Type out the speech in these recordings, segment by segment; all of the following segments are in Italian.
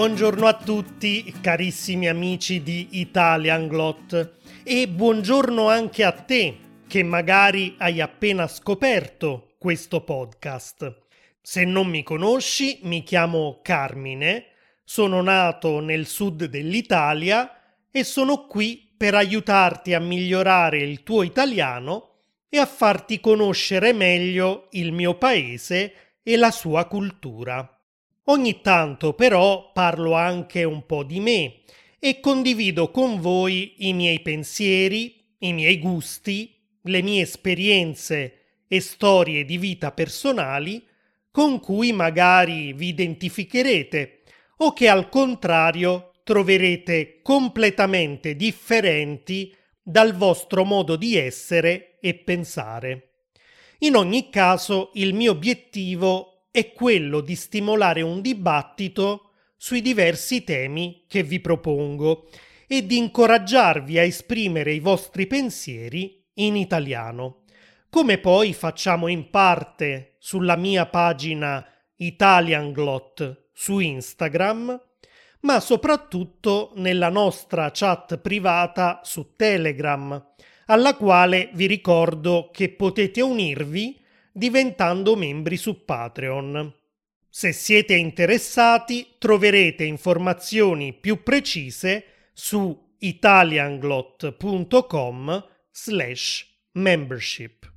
Buongiorno a tutti, carissimi amici di Italian Glot, e buongiorno anche a te, che magari hai appena scoperto questo podcast. Se non mi conosci, mi chiamo Carmine, sono nato nel sud dell'Italia e sono qui per aiutarti a migliorare il tuo italiano e a farti conoscere meglio il mio paese e la sua cultura. Ogni tanto però parlo anche un po' di me e condivido con voi i miei pensieri, i miei gusti, le mie esperienze e storie di vita personali con cui magari vi identificherete o che al contrario troverete completamente differenti dal vostro modo di essere e pensare. In ogni caso, il mio obiettivo è quello di stimolare un dibattito sui diversi temi che vi propongo e di incoraggiarvi a esprimere i vostri pensieri in italiano, come poi facciamo in parte sulla mia pagina Italian Glot su Instagram, ma soprattutto nella nostra chat privata su Telegram, alla quale vi ricordo che potete unirvi diventando membri su Patreon. Se siete interessati troverete informazioni più precise su italianglot.com slash membership.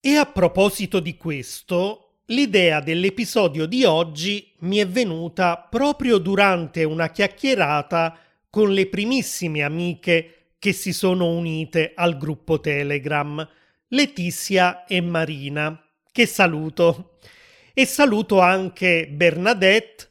E a proposito di questo, l'idea dell'episodio di oggi mi è venuta proprio durante una chiacchierata con le primissime amiche che si sono unite al gruppo Telegram, Letizia e Marina, che saluto. E saluto anche Bernadette,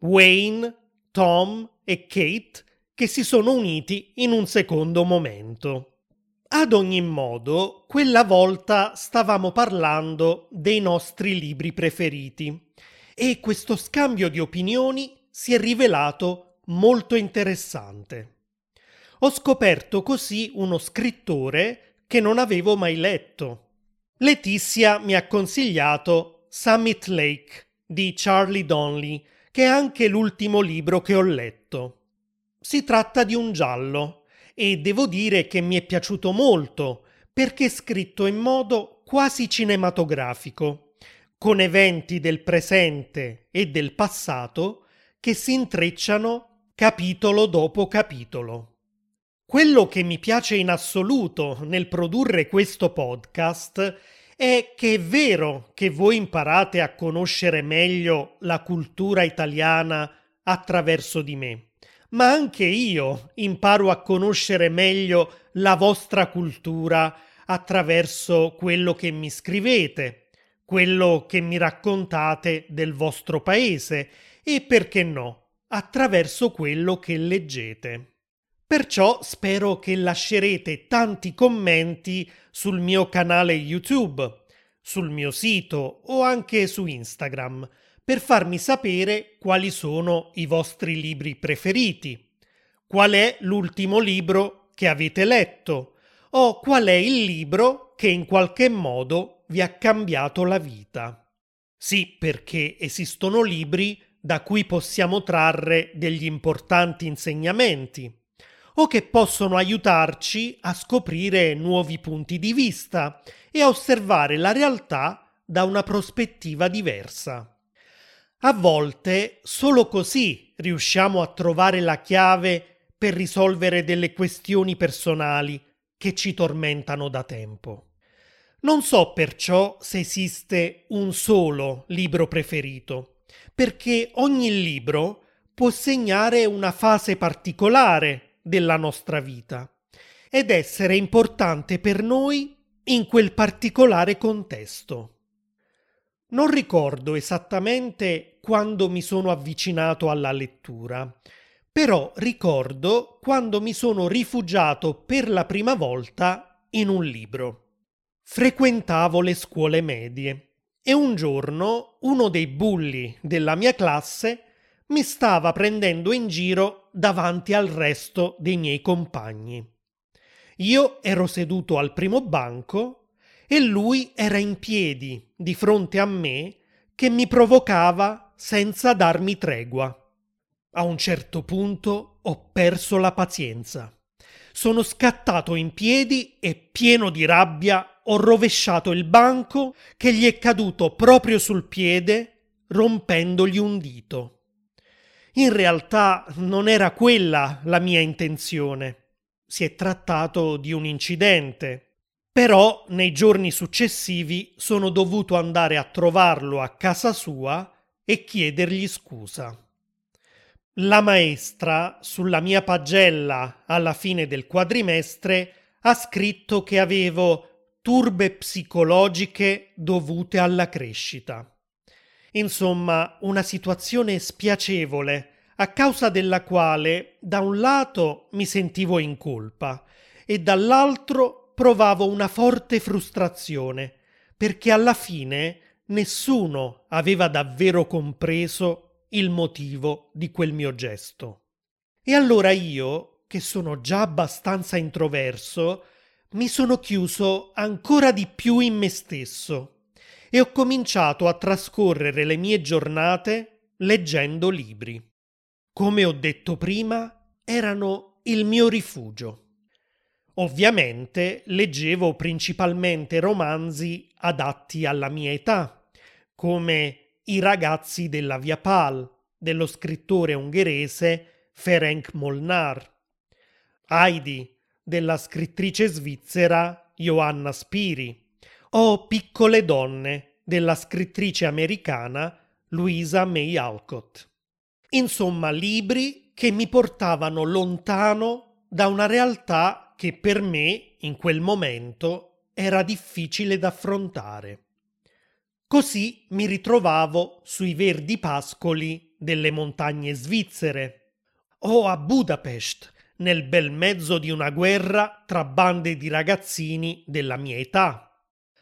Wayne, Tom e Kate, che si sono uniti in un secondo momento. Ad ogni modo, quella volta stavamo parlando dei nostri libri preferiti e questo scambio di opinioni si è rivelato molto interessante. Ho scoperto così uno scrittore che non avevo mai letto. Letizia mi ha consigliato Summit Lake di Charlie Donnelly, che è anche l'ultimo libro che ho letto. Si tratta di un giallo e devo dire che mi è piaciuto molto perché è scritto in modo quasi cinematografico, con eventi del presente e del passato che si intrecciano capitolo dopo capitolo. Quello che mi piace in assoluto nel produrre questo podcast è che è vero che voi imparate a conoscere meglio la cultura italiana attraverso di me, ma anche io imparo a conoscere meglio la vostra cultura attraverso quello che mi scrivete, quello che mi raccontate del vostro paese e perché no, attraverso quello che leggete. Perciò spero che lascerete tanti commenti sul mio canale YouTube, sul mio sito o anche su Instagram per farmi sapere quali sono i vostri libri preferiti, qual è l'ultimo libro che avete letto? O qual è il libro che in qualche modo vi ha cambiato la vita. Sì, perché esistono libri da cui possiamo trarre degli importanti insegnamenti o che possono aiutarci a scoprire nuovi punti di vista e a osservare la realtà da una prospettiva diversa. A volte solo così riusciamo a trovare la chiave per risolvere delle questioni personali che ci tormentano da tempo. Non so perciò se esiste un solo libro preferito, perché ogni libro può segnare una fase particolare della nostra vita ed essere importante per noi in quel particolare contesto. Non ricordo esattamente quando mi sono avvicinato alla lettura, però ricordo quando mi sono rifugiato per la prima volta in un libro. Frequentavo le scuole medie e un giorno uno dei bulli della mia classe mi stava prendendo in giro davanti al resto dei miei compagni. Io ero seduto al primo banco e lui era in piedi di fronte a me che mi provocava senza darmi tregua. A un certo punto ho perso la pazienza. Sono scattato in piedi e, pieno di rabbia, ho rovesciato il banco che gli è caduto proprio sul piede, rompendogli un dito. In realtà non era quella la mia intenzione. Si è trattato di un incidente. Però nei giorni successivi sono dovuto andare a trovarlo a casa sua e chiedergli scusa. La maestra, sulla mia pagella alla fine del quadrimestre, ha scritto che avevo turbe psicologiche dovute alla crescita. Insomma, una situazione spiacevole, a causa della quale da un lato mi sentivo in colpa e dall'altro provavo una forte frustrazione, perché alla fine nessuno aveva davvero compreso il motivo di quel mio gesto. E allora io, che sono già abbastanza introverso, mi sono chiuso ancora di più in me stesso e ho cominciato a trascorrere le mie giornate leggendo libri. Come ho detto prima, erano il mio rifugio. Ovviamente leggevo principalmente romanzi adatti alla mia età, come i ragazzi della Via Pal dello scrittore ungherese Ferenc Molnar, Heidi della scrittrice svizzera Johanna Spiri o Piccole donne della scrittrice americana Louisa May Alcott. Insomma, libri che mi portavano lontano da una realtà che per me in quel momento era difficile da affrontare. Così mi ritrovavo sui verdi pascoli delle montagne svizzere o a Budapest, nel bel mezzo di una guerra tra bande di ragazzini della mia età,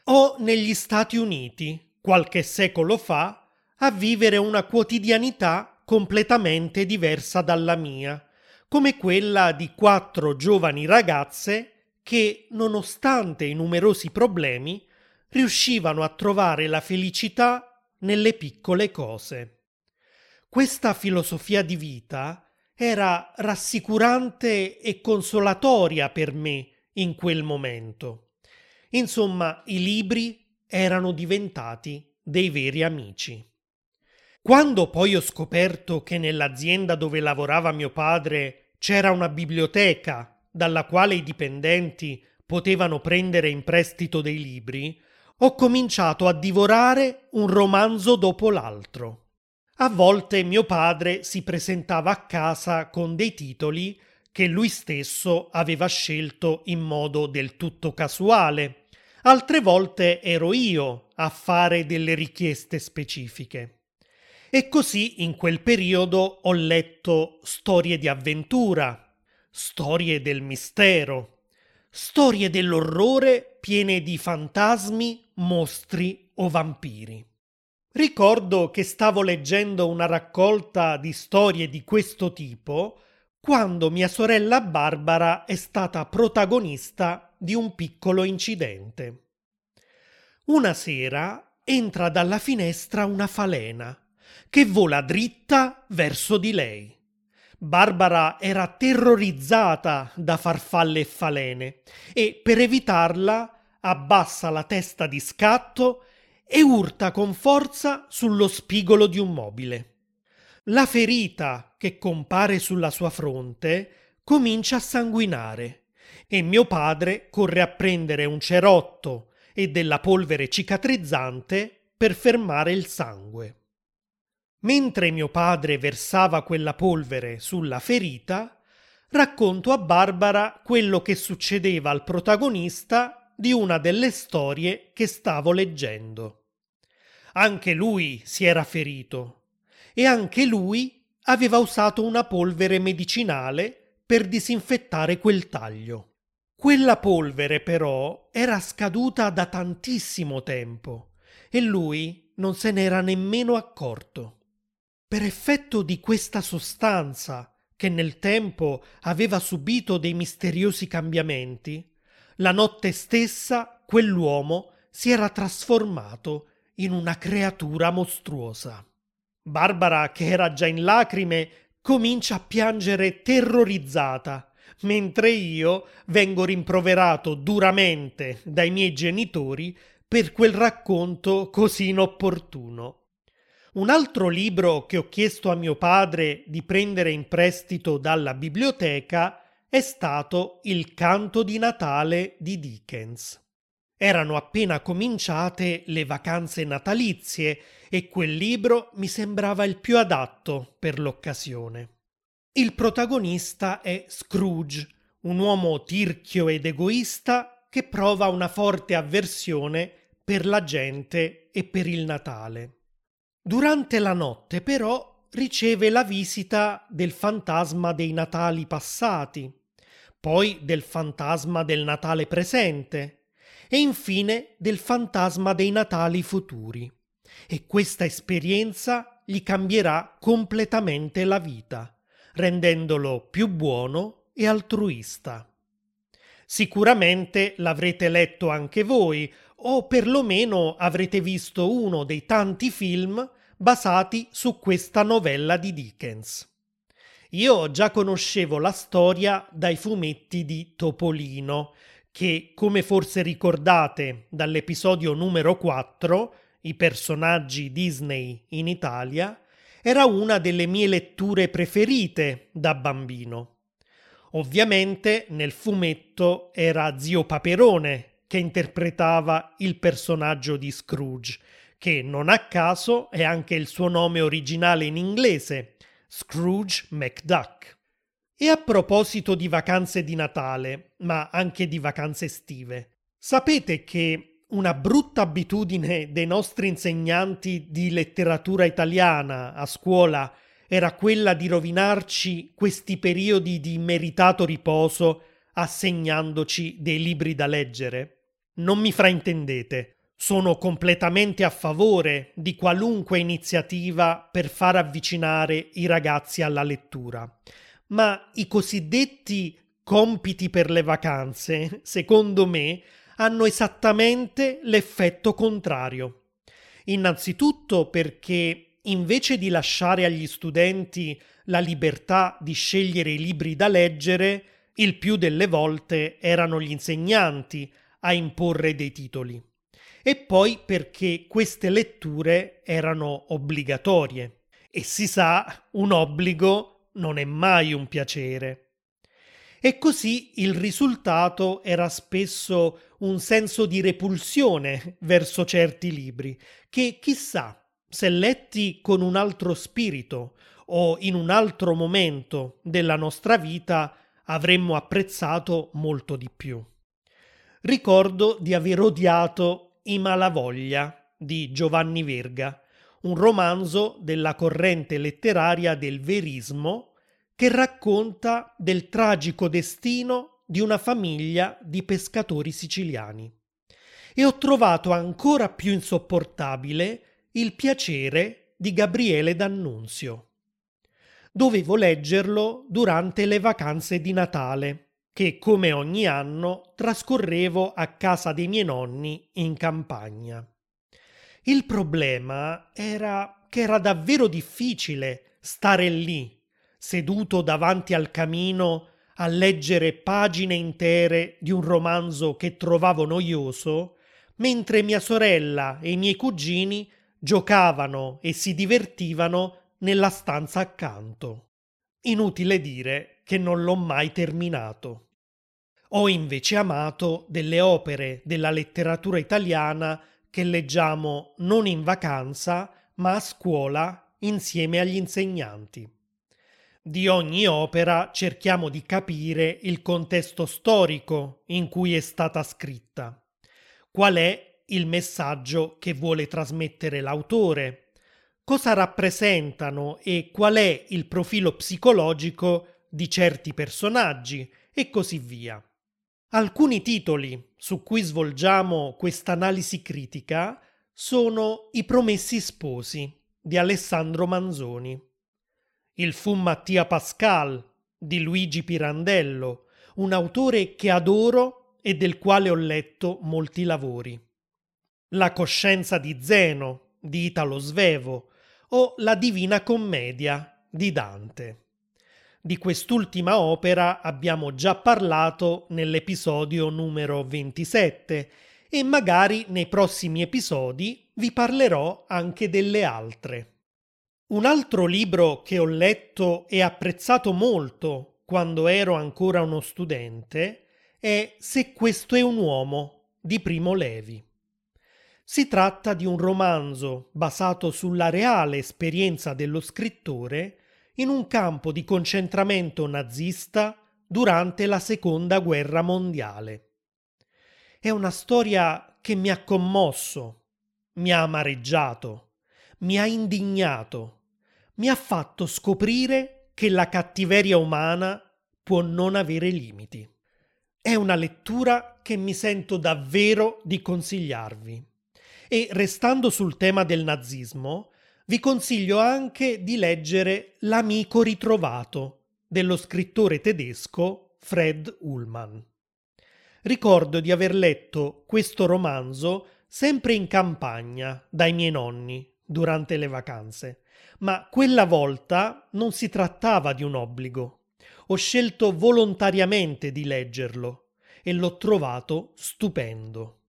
o negli Stati Uniti, qualche secolo fa, a vivere una quotidianità completamente diversa dalla mia, come quella di quattro giovani ragazze che, nonostante i numerosi problemi, riuscivano a trovare la felicità nelle piccole cose. Questa filosofia di vita era rassicurante e consolatoria per me in quel momento. Insomma, i libri erano diventati dei veri amici. Quando poi ho scoperto che nell'azienda dove lavorava mio padre c'era una biblioteca dalla quale i dipendenti potevano prendere in prestito dei libri, ho cominciato a divorare un romanzo dopo l'altro. A volte mio padre si presentava a casa con dei titoli che lui stesso aveva scelto in modo del tutto casuale. Altre volte ero io a fare delle richieste specifiche. E così in quel periodo ho letto storie di avventura, storie del mistero, storie dell'orrore piene di fantasmi, mostri o vampiri. Ricordo che stavo leggendo una raccolta di storie di questo tipo quando mia sorella Barbara è stata protagonista di un piccolo incidente. Una sera entra dalla finestra una falena che vola dritta verso di lei. Barbara era terrorizzata da farfalle e falene e per evitarla abbassa la testa di scatto e urta con forza sullo spigolo di un mobile. La ferita che compare sulla sua fronte comincia a sanguinare e mio padre corre a prendere un cerotto e della polvere cicatrizzante per fermare il sangue. Mentre mio padre versava quella polvere sulla ferita, racconto a Barbara quello che succedeva al protagonista di una delle storie che stavo leggendo. Anche lui si era ferito e anche lui aveva usato una polvere medicinale per disinfettare quel taglio. Quella polvere però era scaduta da tantissimo tempo e lui non se n'era nemmeno accorto. Per effetto di questa sostanza, che nel tempo aveva subito dei misteriosi cambiamenti, la notte stessa quell'uomo si era trasformato in una creatura mostruosa. Barbara, che era già in lacrime, comincia a piangere terrorizzata, mentre io vengo rimproverato duramente dai miei genitori per quel racconto così inopportuno. Un altro libro che ho chiesto a mio padre di prendere in prestito dalla biblioteca è stato Il canto di Natale di Dickens. Erano appena cominciate le vacanze natalizie e quel libro mi sembrava il più adatto per l'occasione. Il protagonista è Scrooge, un uomo tirchio ed egoista che prova una forte avversione per la gente e per il Natale. Durante la notte, però, riceve la visita del fantasma dei Natali passati, poi del fantasma del Natale presente e infine del fantasma dei Natali futuri. E questa esperienza gli cambierà completamente la vita, rendendolo più buono e altruista. Sicuramente l'avrete letto anche voi, o perlomeno avrete visto uno dei tanti film basati su questa novella di Dickens. Io già conoscevo la storia dai fumetti di Topolino, che, come forse ricordate dall'episodio numero 4, i personaggi Disney in Italia, era una delle mie letture preferite da bambino. Ovviamente nel fumetto era zio Paperone che interpretava il personaggio di Scrooge, che non a caso è anche il suo nome originale in inglese, Scrooge McDuck. E a proposito di vacanze di Natale, ma anche di vacanze estive, sapete che una brutta abitudine dei nostri insegnanti di letteratura italiana a scuola era quella di rovinarci questi periodi di meritato riposo assegnandoci dei libri da leggere? Non mi fraintendete, sono completamente a favore di qualunque iniziativa per far avvicinare i ragazzi alla lettura, ma i cosiddetti compiti per le vacanze, secondo me, hanno esattamente l'effetto contrario. Innanzitutto perché invece di lasciare agli studenti la libertà di scegliere i libri da leggere, il più delle volte erano gli insegnanti a imporre dei titoli e poi perché queste letture erano obbligatorie. E si sa, un obbligo non è mai un piacere. E così il risultato era spesso un senso di repulsione verso certi libri, che chissà, se letti con un altro spirito o in un altro momento della nostra vita, avremmo apprezzato molto di più. Ricordo di aver odiato i Malavoglia di Giovanni Verga, un romanzo della corrente letteraria del verismo che racconta del tragico destino di una famiglia di pescatori siciliani. E ho trovato ancora più insopportabile il piacere di Gabriele D'Annunzio. Dovevo leggerlo durante le vacanze di Natale che come ogni anno trascorrevo a casa dei miei nonni in campagna. Il problema era che era davvero difficile stare lì, seduto davanti al camino a leggere pagine intere di un romanzo che trovavo noioso, mentre mia sorella e i miei cugini giocavano e si divertivano nella stanza accanto. Inutile dire che non l'ho mai terminato. Ho invece amato delle opere della letteratura italiana che leggiamo non in vacanza, ma a scuola insieme agli insegnanti. Di ogni opera cerchiamo di capire il contesto storico in cui è stata scritta. Qual è il messaggio che vuole trasmettere l'autore? Cosa rappresentano e qual è il profilo psicologico di certi personaggi e così via. Alcuni titoli su cui svolgiamo questa analisi critica sono I Promessi Sposi di Alessandro Manzoni, Il fu Mattia Pascal di Luigi Pirandello, un autore che adoro e del quale ho letto molti lavori. La coscienza di Zeno di Italo Svevo o La Divina Commedia di Dante. Di quest'ultima opera abbiamo già parlato nell'episodio numero 27 e magari nei prossimi episodi vi parlerò anche delle altre. Un altro libro che ho letto e apprezzato molto quando ero ancora uno studente è Se questo è un uomo di Primo Levi. Si tratta di un romanzo basato sulla reale esperienza dello scrittore in un campo di concentramento nazista durante la seconda guerra mondiale. È una storia che mi ha commosso, mi ha amareggiato, mi ha indignato, mi ha fatto scoprire che la cattiveria umana può non avere limiti. È una lettura che mi sento davvero di consigliarvi. E restando sul tema del nazismo, vi consiglio anche di leggere L'amico ritrovato dello scrittore tedesco Fred Ullmann. Ricordo di aver letto questo romanzo sempre in campagna dai miei nonni durante le vacanze, ma quella volta non si trattava di un obbligo. Ho scelto volontariamente di leggerlo e l'ho trovato stupendo.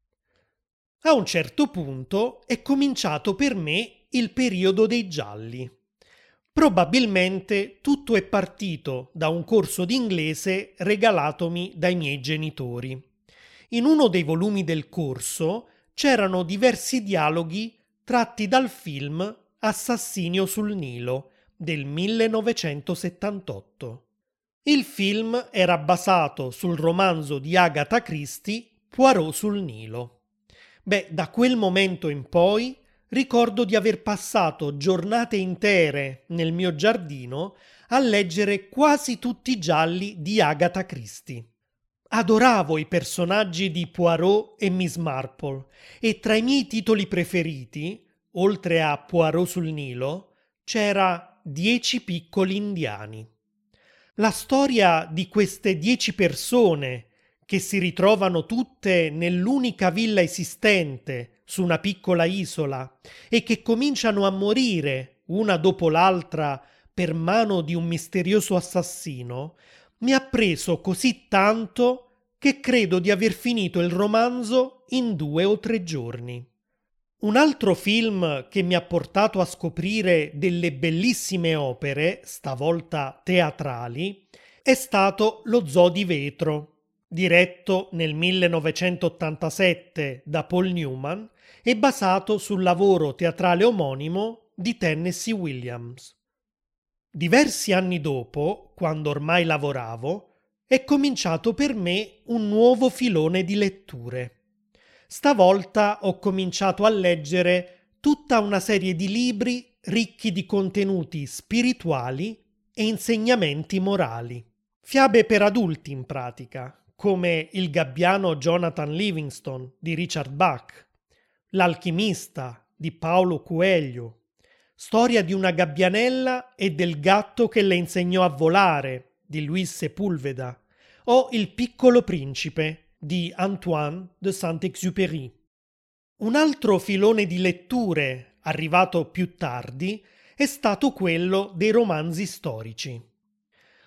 A un certo punto è cominciato per me il periodo dei gialli. Probabilmente tutto è partito da un corso d'inglese regalatomi dai miei genitori. In uno dei volumi del corso c'erano diversi dialoghi tratti dal film Assassinio sul Nilo del 1978. Il film era basato sul romanzo di Agatha Christie Poirot sul Nilo. Beh, da quel momento in poi ricordo di aver passato giornate intere nel mio giardino a leggere quasi tutti i gialli di Agatha Christie. Adoravo i personaggi di Poirot e Miss Marple e tra i miei titoli preferiti, oltre a Poirot sul Nilo, c'era Dieci piccoli indiani. La storia di queste dieci persone che si ritrovano tutte nell'unica villa esistente su una piccola isola e che cominciano a morire una dopo l'altra per mano di un misterioso assassino, mi ha preso così tanto che credo di aver finito il romanzo in due o tre giorni. Un altro film che mi ha portato a scoprire delle bellissime opere, stavolta teatrali, è stato Lo Zoo di Vetro, diretto nel 1987 da Paul Newman e basato sul lavoro teatrale omonimo di Tennessee Williams. Diversi anni dopo, quando ormai lavoravo, è cominciato per me un nuovo filone di letture. Stavolta ho cominciato a leggere tutta una serie di libri ricchi di contenuti spirituali e insegnamenti morali. Fiabe per adulti in pratica, come Il gabbiano Jonathan Livingston di Richard Bach, L'alchimista di Paolo Coelho, Storia di una gabbianella e del gatto che le insegnò a volare di Luis Sepulveda o Il piccolo principe di Antoine de Saint-Exupéry. Un altro filone di letture arrivato più tardi è stato quello dei romanzi storici.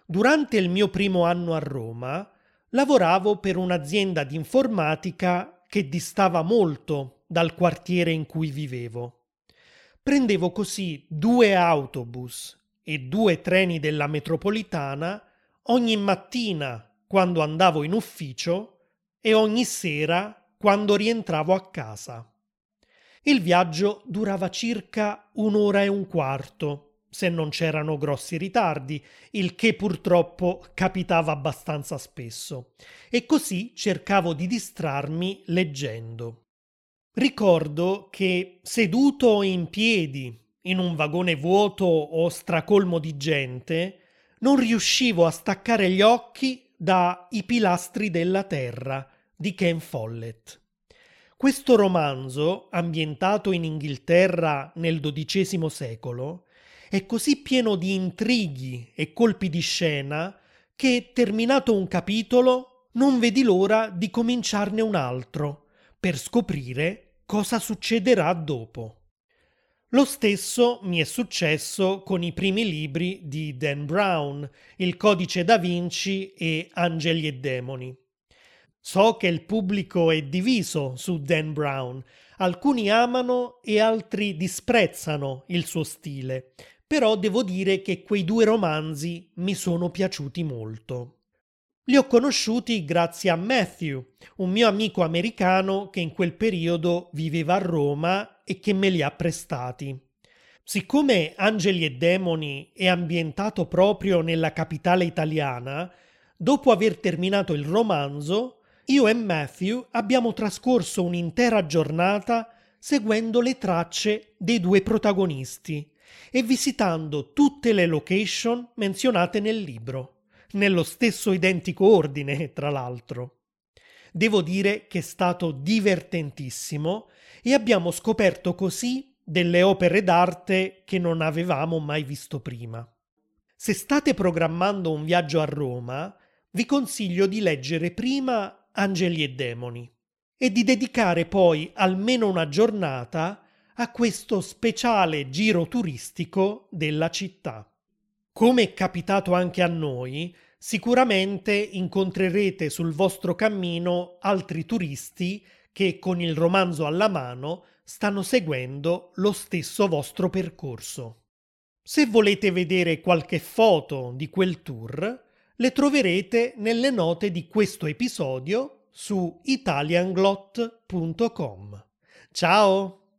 Durante il mio primo anno a Roma lavoravo per un'azienda di informatica che distava molto dal quartiere in cui vivevo. Prendevo così due autobus e due treni della metropolitana ogni mattina quando andavo in ufficio e ogni sera quando rientravo a casa. Il viaggio durava circa un'ora e un quarto, se non c'erano grossi ritardi, il che purtroppo capitava abbastanza spesso, e così cercavo di distrarmi leggendo. Ricordo che seduto in piedi in un vagone vuoto o stracolmo di gente, non riuscivo a staccare gli occhi da I pilastri della terra di Ken Follett. Questo romanzo, ambientato in Inghilterra nel XII secolo, è così pieno di intrighi e colpi di scena che, terminato un capitolo, non vedi l'ora di cominciarne un altro, per scoprire cosa succederà dopo. Lo stesso mi è successo con i primi libri di Dan Brown, Il codice da Vinci e Angeli e demoni. So che il pubblico è diviso su Dan Brown, alcuni amano e altri disprezzano il suo stile, però devo dire che quei due romanzi mi sono piaciuti molto. Li ho conosciuti grazie a Matthew, un mio amico americano che in quel periodo viveva a Roma e che me li ha prestati. Siccome Angeli e Demoni è ambientato proprio nella capitale italiana, dopo aver terminato il romanzo, io e Matthew abbiamo trascorso un'intera giornata seguendo le tracce dei due protagonisti e visitando tutte le location menzionate nel libro nello stesso identico ordine, tra l'altro. Devo dire che è stato divertentissimo e abbiamo scoperto così delle opere d'arte che non avevamo mai visto prima. Se state programmando un viaggio a Roma, vi consiglio di leggere prima Angeli e Demoni e di dedicare poi almeno una giornata a questo speciale giro turistico della città. Come è capitato anche a noi, sicuramente incontrerete sul vostro cammino altri turisti che con il romanzo alla mano stanno seguendo lo stesso vostro percorso. Se volete vedere qualche foto di quel tour, le troverete nelle note di questo episodio su italianglot.com. Ciao!